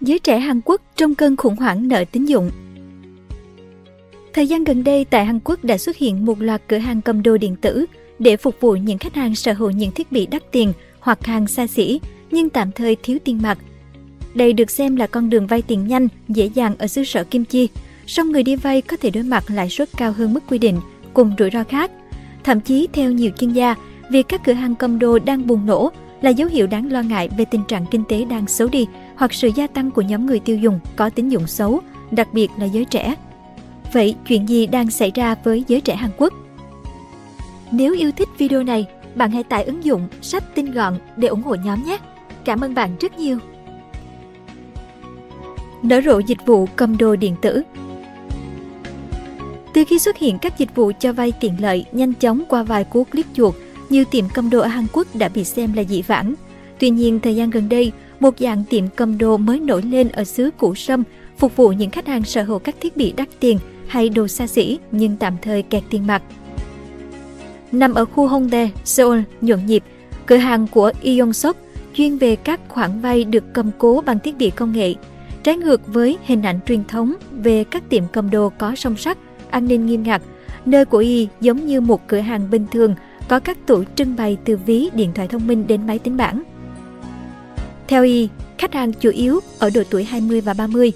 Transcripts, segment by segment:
Giới trẻ Hàn Quốc trong cơn khủng hoảng nợ tín dụng Thời gian gần đây tại Hàn Quốc đã xuất hiện một loạt cửa hàng cầm đồ điện tử để phục vụ những khách hàng sở hữu những thiết bị đắt tiền hoặc hàng xa xỉ nhưng tạm thời thiếu tiền mặt. Đây được xem là con đường vay tiền nhanh, dễ dàng ở xứ sở Kim Chi, song người đi vay có thể đối mặt lãi suất cao hơn mức quy định cùng rủi ro khác. Thậm chí theo nhiều chuyên gia, việc các cửa hàng cầm đồ đang bùng nổ là dấu hiệu đáng lo ngại về tình trạng kinh tế đang xấu đi hoặc sự gia tăng của nhóm người tiêu dùng có tín dụng xấu, đặc biệt là giới trẻ. Vậy chuyện gì đang xảy ra với giới trẻ Hàn Quốc? Nếu yêu thích video này, bạn hãy tải ứng dụng sách tin gọn để ủng hộ nhóm nhé. Cảm ơn bạn rất nhiều. Nở rộ dịch vụ cầm đồ điện tử Từ khi xuất hiện các dịch vụ cho vay tiện lợi nhanh chóng qua vài cú click chuột, nhiều tiệm cầm đồ ở Hàn Quốc đã bị xem là dị vãng. Tuy nhiên, thời gian gần đây, một dạng tiệm cầm đồ mới nổi lên ở xứ Củ Sâm, phục vụ những khách hàng sở hữu các thiết bị đắt tiền hay đồ xa xỉ nhưng tạm thời kẹt tiền mặt. Nằm ở khu Hongdae, Seoul, nhộn nhịp, cửa hàng của Ion Shop chuyên về các khoản vay được cầm cố bằng thiết bị công nghệ. Trái ngược với hình ảnh truyền thống về các tiệm cầm đồ có song sắt, an ninh nghiêm ngặt, nơi của Y giống như một cửa hàng bình thường có các tủ trưng bày từ ví, điện thoại thông minh đến máy tính bảng. Theo Y, khách hàng chủ yếu ở độ tuổi 20 và 30.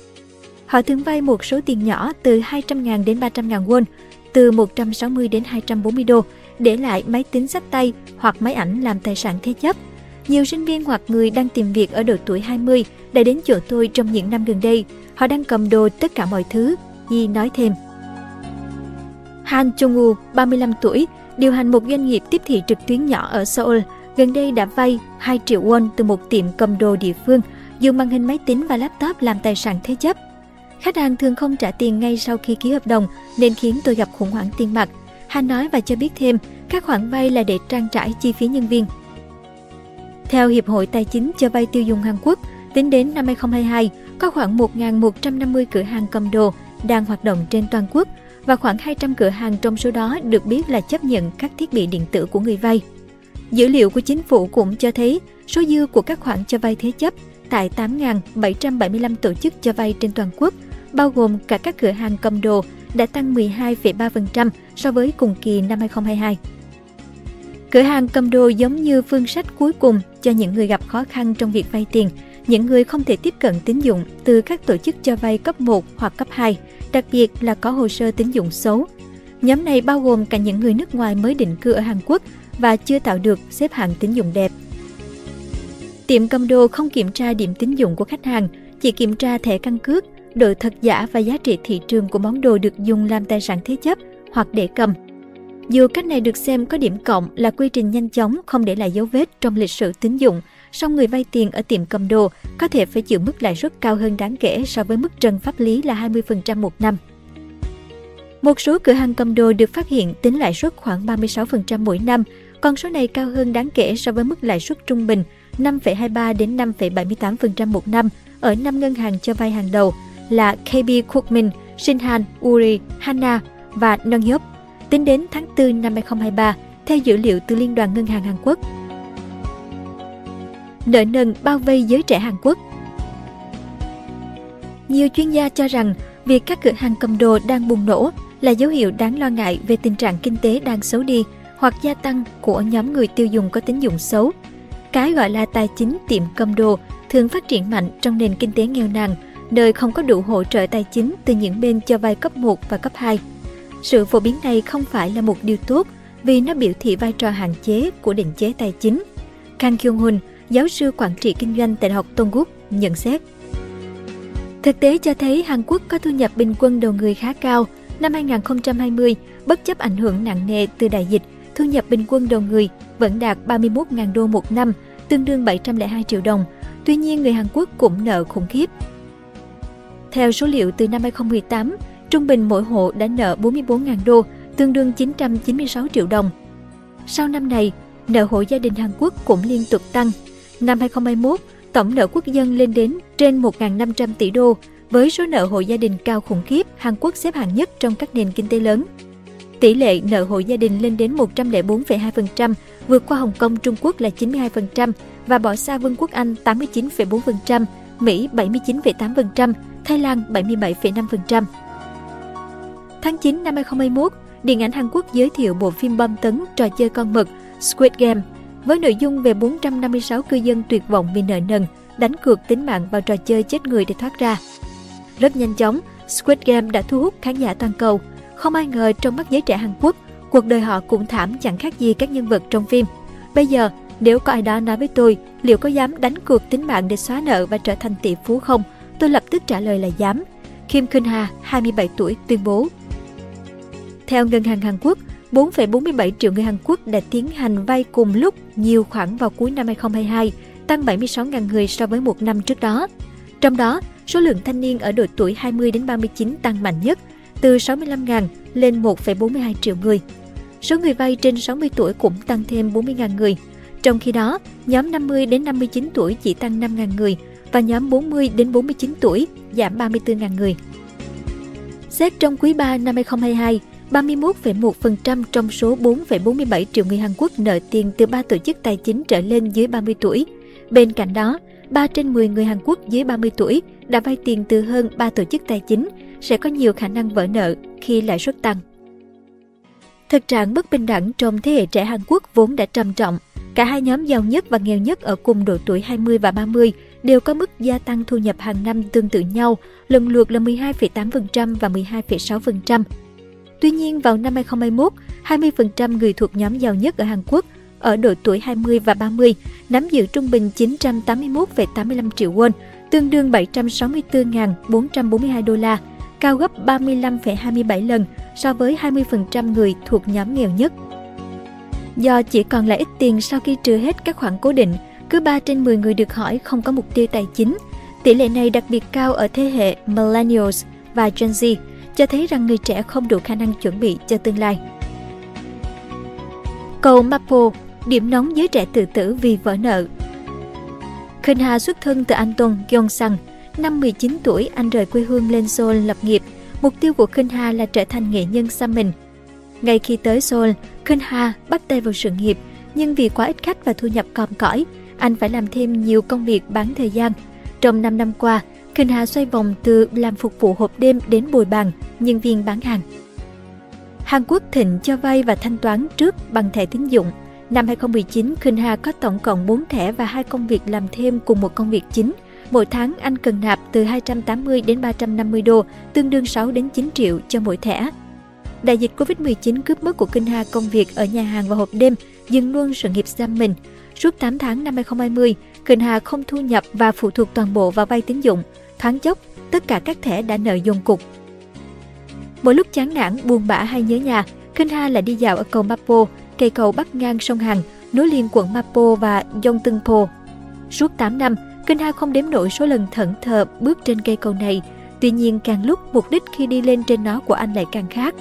Họ thường vay một số tiền nhỏ từ 200.000 đến 300.000 won, từ 160 đến 240 đô, để lại máy tính sách tay hoặc máy ảnh làm tài sản thế chấp. Nhiều sinh viên hoặc người đang tìm việc ở độ tuổi 20 đã đến chỗ tôi trong những năm gần đây. Họ đang cầm đồ tất cả mọi thứ, Yi nói thêm. Han Chung-woo, 35 tuổi, điều hành một doanh nghiệp tiếp thị trực tuyến nhỏ ở Seoul, gần đây đã vay 2 triệu won từ một tiệm cầm đồ địa phương, dùng màn hình máy tính và laptop làm tài sản thế chấp. Khách hàng thường không trả tiền ngay sau khi ký hợp đồng nên khiến tôi gặp khủng hoảng tiền mặt. Han nói và cho biết thêm, các khoản vay là để trang trải chi phí nhân viên. Theo Hiệp hội Tài chính cho vay tiêu dùng Hàn Quốc, tính đến năm 2022, có khoảng 1.150 cửa hàng cầm đồ đang hoạt động trên toàn quốc và khoảng 200 cửa hàng trong số đó được biết là chấp nhận các thiết bị điện tử của người vay. Dữ liệu của chính phủ cũng cho thấy số dư của các khoản cho vay thế chấp tại 8.775 tổ chức cho vay trên toàn quốc, bao gồm cả các cửa hàng cầm đồ, đã tăng 12,3% so với cùng kỳ năm 2022. Cửa hàng cầm đồ giống như phương sách cuối cùng cho những người gặp khó khăn trong việc vay tiền, những người không thể tiếp cận tín dụng từ các tổ chức cho vay cấp 1 hoặc cấp 2, đặc biệt là có hồ sơ tín dụng xấu. Nhóm này bao gồm cả những người nước ngoài mới định cư ở Hàn Quốc và chưa tạo được xếp hạng tín dụng đẹp. Tiệm cầm đồ không kiểm tra điểm tín dụng của khách hàng, chỉ kiểm tra thẻ căn cước, độ thật giả và giá trị thị trường của món đồ được dùng làm tài sản thế chấp hoặc để cầm. Dù cách này được xem có điểm cộng là quy trình nhanh chóng không để lại dấu vết trong lịch sử tín dụng, song người vay tiền ở tiệm cầm đồ có thể phải chịu mức lãi suất cao hơn đáng kể so với mức trần pháp lý là 20% một năm. Một số cửa hàng cầm đồ được phát hiện tính lãi suất khoảng 36% mỗi năm, con số này cao hơn đáng kể so với mức lãi suất trung bình 5,23 đến 5,78% một năm ở năm ngân hàng cho vay hàng đầu là KB Cookmin, Shinhan, Uri, Hana và Nongyop tính đến tháng 4 năm 2023 theo dữ liệu từ Liên đoàn Ngân hàng Hàn Quốc. Nợ nần bao vây giới trẻ Hàn Quốc Nhiều chuyên gia cho rằng việc các cửa hàng cầm đồ đang bùng nổ là dấu hiệu đáng lo ngại về tình trạng kinh tế đang xấu đi hoặc gia tăng của nhóm người tiêu dùng có tín dụng xấu. Cái gọi là tài chính tiệm cầm đồ thường phát triển mạnh trong nền kinh tế nghèo nàn, nơi không có đủ hỗ trợ tài chính từ những bên cho vay cấp 1 và cấp 2. Sự phổ biến này không phải là một điều tốt vì nó biểu thị vai trò hạn chế của định chế tài chính. Kang Kyung Hun, giáo sư quản trị kinh doanh tại Đại học Tongguk, nhận xét. Thực tế cho thấy Hàn Quốc có thu nhập bình quân đầu người khá cao. Năm 2020, bất chấp ảnh hưởng nặng nề từ đại dịch, thu nhập bình quân đầu người vẫn đạt 31.000 đô một năm, tương đương 702 triệu đồng. Tuy nhiên, người Hàn Quốc cũng nợ khủng khiếp. Theo số liệu từ năm 2018, Trung bình mỗi hộ đã nợ 44.000 đô, tương đương 996 triệu đồng. Sau năm này, nợ hộ gia đình Hàn Quốc cũng liên tục tăng. Năm 2021, tổng nợ quốc dân lên đến trên 1.500 tỷ đô. Với số nợ hộ gia đình cao khủng khiếp, Hàn Quốc xếp hạng nhất trong các nền kinh tế lớn. Tỷ lệ nợ hộ gia đình lên đến 104,2%, vượt qua Hồng Kông Trung Quốc là 92% và bỏ xa Vương quốc Anh 89,4% Mỹ 79,8%, Thái Lan 77,5%. Tháng 9 năm 2021, Điện ảnh Hàn Quốc giới thiệu bộ phim bom tấn trò chơi con mực Squid Game với nội dung về 456 cư dân tuyệt vọng vì nợ nần, đánh cược tính mạng vào trò chơi chết người để thoát ra. Rất nhanh chóng, Squid Game đã thu hút khán giả toàn cầu. Không ai ngờ trong mắt giới trẻ Hàn Quốc, cuộc đời họ cũng thảm chẳng khác gì các nhân vật trong phim. Bây giờ, nếu có ai đó nói với tôi liệu có dám đánh cược tính mạng để xóa nợ và trở thành tỷ phú không, tôi lập tức trả lời là dám. Kim Kun Ha, 27 tuổi, tuyên bố. Theo Ngân hàng Hàn Quốc, 4,47 triệu người Hàn Quốc đã tiến hành vay cùng lúc nhiều khoản vào cuối năm 2022, tăng 76.000 người so với một năm trước đó. Trong đó, số lượng thanh niên ở độ tuổi 20 đến 39 tăng mạnh nhất, từ 65.000 lên 1,42 triệu người. Số người vay trên 60 tuổi cũng tăng thêm 40.000 người. Trong khi đó, nhóm 50 đến 59 tuổi chỉ tăng 5.000 người và nhóm 40 đến 49 tuổi giảm 34.000 người. Xét trong quý 3 năm 2022, 31,1% trong số 4,47 triệu người Hàn Quốc nợ tiền từ 3 tổ chức tài chính trở lên dưới 30 tuổi. Bên cạnh đó, 3 trên 10 người Hàn Quốc dưới 30 tuổi đã vay tiền từ hơn 3 tổ chức tài chính sẽ có nhiều khả năng vỡ nợ khi lãi suất tăng. Thực trạng bất bình đẳng trong thế hệ trẻ Hàn Quốc vốn đã trầm trọng. Cả hai nhóm giàu nhất và nghèo nhất ở cùng độ tuổi 20 và 30 đều có mức gia tăng thu nhập hàng năm tương tự nhau, lần lượt là 12,8% và 12,6%. Tuy nhiên, vào năm 2021, 20% người thuộc nhóm giàu nhất ở Hàn Quốc ở độ tuổi 20 và 30 nắm giữ trung bình 981,85 triệu won, tương đương 764.442 đô la, cao gấp 35,27 lần so với 20% người thuộc nhóm nghèo nhất. Do chỉ còn lại ít tiền sau khi trừ hết các khoản cố định, cứ 3 trên 10 người được hỏi không có mục tiêu tài chính. Tỷ lệ này đặc biệt cao ở thế hệ Millennials và Gen Z, cho thấy rằng người trẻ không đủ khả năng chuẩn bị cho tương lai. Cầu Mapo, điểm nóng giới trẻ tự tử vì vỡ nợ. Khinh Hà xuất thân từ Anton Gyeongsang, năm 19 tuổi anh rời quê hương lên Seoul lập nghiệp. Mục tiêu của Khinh Hà là trở thành nghệ nhân xăm mình. Ngay khi tới Seoul, Khinh Hà bắt tay vào sự nghiệp, nhưng vì quá ít khách và thu nhập còm cõi, anh phải làm thêm nhiều công việc bán thời gian. Trong 5 năm qua, Khinh Hà xoay vòng từ làm phục vụ hộp đêm đến bồi bàn, nhân viên bán hàng. Hàn Quốc thịnh cho vay và thanh toán trước bằng thẻ tín dụng. Năm 2019, Khinh Hà có tổng cộng 4 thẻ và hai công việc làm thêm cùng một công việc chính. Mỗi tháng anh cần nạp từ 280 đến 350 đô, tương đương 6 đến 9 triệu cho mỗi thẻ. Đại dịch Covid-19 cướp mất của Kinh Hà công việc ở nhà hàng và hộp đêm, dừng luôn sự nghiệp giam mình. Suốt 8 tháng năm 2020, Kinh Hà không thu nhập và phụ thuộc toàn bộ vào vay tín dụng. Thoáng chốc, tất cả các thẻ đã nợ dồn cục. Mỗi lúc chán nản, buồn bã hay nhớ nhà, Kinh Hà lại đi dạo ở cầu Mapo, cây cầu bắc ngang sông Hàn nối liền quận Mapo và Yongtungpo. Suốt 8 năm, Kinh Ha không đếm nổi số lần thẫn thờ bước trên cây cầu này. Tuy nhiên càng lúc mục đích khi đi lên trên nó của anh lại càng khác.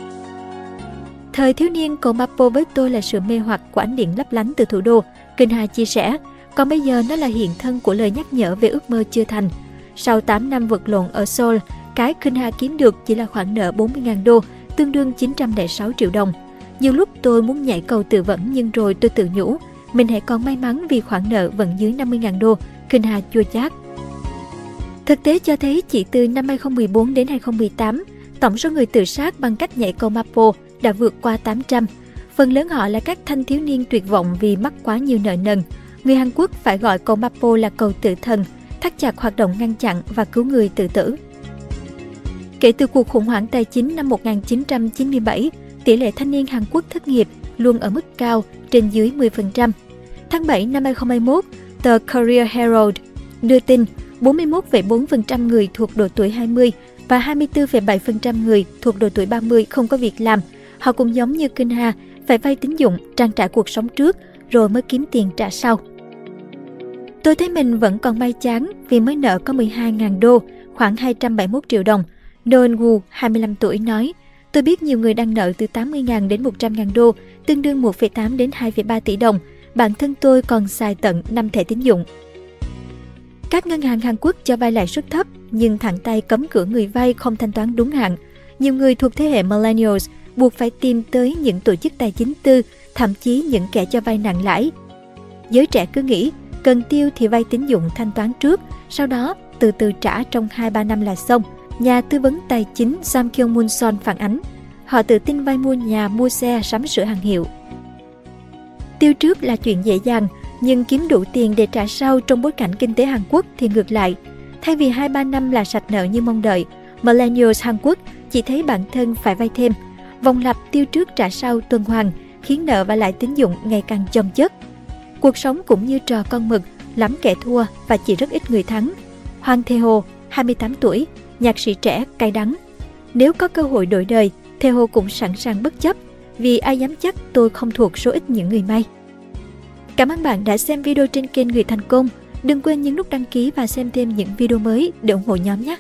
Thời thiếu niên, cầu Mapo với tôi là sự mê hoặc của ánh điện lấp lánh từ thủ đô. Kinh Hà chia sẻ, còn bây giờ nó là hiện thân của lời nhắc nhở về ước mơ chưa thành. Sau 8 năm vật lộn ở Seoul, cái Kinh Hà kiếm được chỉ là khoản nợ 40.000 đô, tương đương 906 triệu đồng. Nhiều lúc tôi muốn nhảy cầu tự vẫn nhưng rồi tôi tự nhủ, mình hãy còn may mắn vì khoản nợ vẫn dưới 50.000 đô, Kinh Hà chua chát. Thực tế cho thấy chỉ từ năm 2014 đến 2018, tổng số người tự sát bằng cách nhảy cầu Mapo đã vượt qua 800. Phần lớn họ là các thanh thiếu niên tuyệt vọng vì mắc quá nhiều nợ nần. Người Hàn Quốc phải gọi cầu Mapo là cầu tự thần, thắt chặt hoạt động ngăn chặn và cứu người tự tử. Kể từ cuộc khủng hoảng tài chính năm 1997, tỷ lệ thanh niên Hàn Quốc thất nghiệp luôn ở mức cao trên dưới 10%. Tháng 7 năm 2021, tờ Korea Herald đưa tin 41,4% người thuộc độ tuổi 20 và 24,7% người thuộc độ tuổi 30 không có việc làm. Họ cũng giống như Kinh Hà, phải vay tín dụng, trang trải cuộc sống trước rồi mới kiếm tiền trả sau. Tôi thấy mình vẫn còn may chán vì mới nợ có 12.000 đô, khoảng 271 triệu đồng. Noel Wu, 25 tuổi, nói Tôi biết nhiều người đang nợ từ 80.000 đến 100.000 đô, tương đương 1,8 đến 2,3 tỷ đồng. Bản thân tôi còn xài tận 5 thẻ tín dụng. Các ngân hàng Hàn Quốc cho vay lãi suất thấp nhưng thẳng tay cấm cửa người vay không thanh toán đúng hạn. Nhiều người thuộc thế hệ millennials buộc phải tìm tới những tổ chức tài chính tư, thậm chí những kẻ cho vay nặng lãi. Giới trẻ cứ nghĩ cần tiêu thì vay tín dụng thanh toán trước, sau đó từ từ trả trong 2-3 năm là xong. Nhà tư vấn tài chính Sam Kyung Moon Son phản ánh. Họ tự tin vay mua nhà, mua xe, sắm sửa hàng hiệu. Tiêu trước là chuyện dễ dàng, nhưng kiếm đủ tiền để trả sau trong bối cảnh kinh tế Hàn Quốc thì ngược lại. Thay vì 2-3 năm là sạch nợ như mong đợi, Millennials Hàn Quốc chỉ thấy bản thân phải vay thêm. Vòng lặp tiêu trước trả sau tuần hoàn khiến nợ và lãi tín dụng ngày càng chồng chất. Cuộc sống cũng như trò con mực, lắm kẻ thua và chỉ rất ít người thắng. Hoàng Thê Hồ, 28 tuổi, nhạc sĩ trẻ, cay đắng. Nếu có cơ hội đổi đời, theo Hồ cũng sẵn sàng bất chấp, vì ai dám chắc tôi không thuộc số ít những người may. Cảm ơn bạn đã xem video trên kênh Người Thành Công. Đừng quên nhấn nút đăng ký và xem thêm những video mới để ủng hộ nhóm nhé!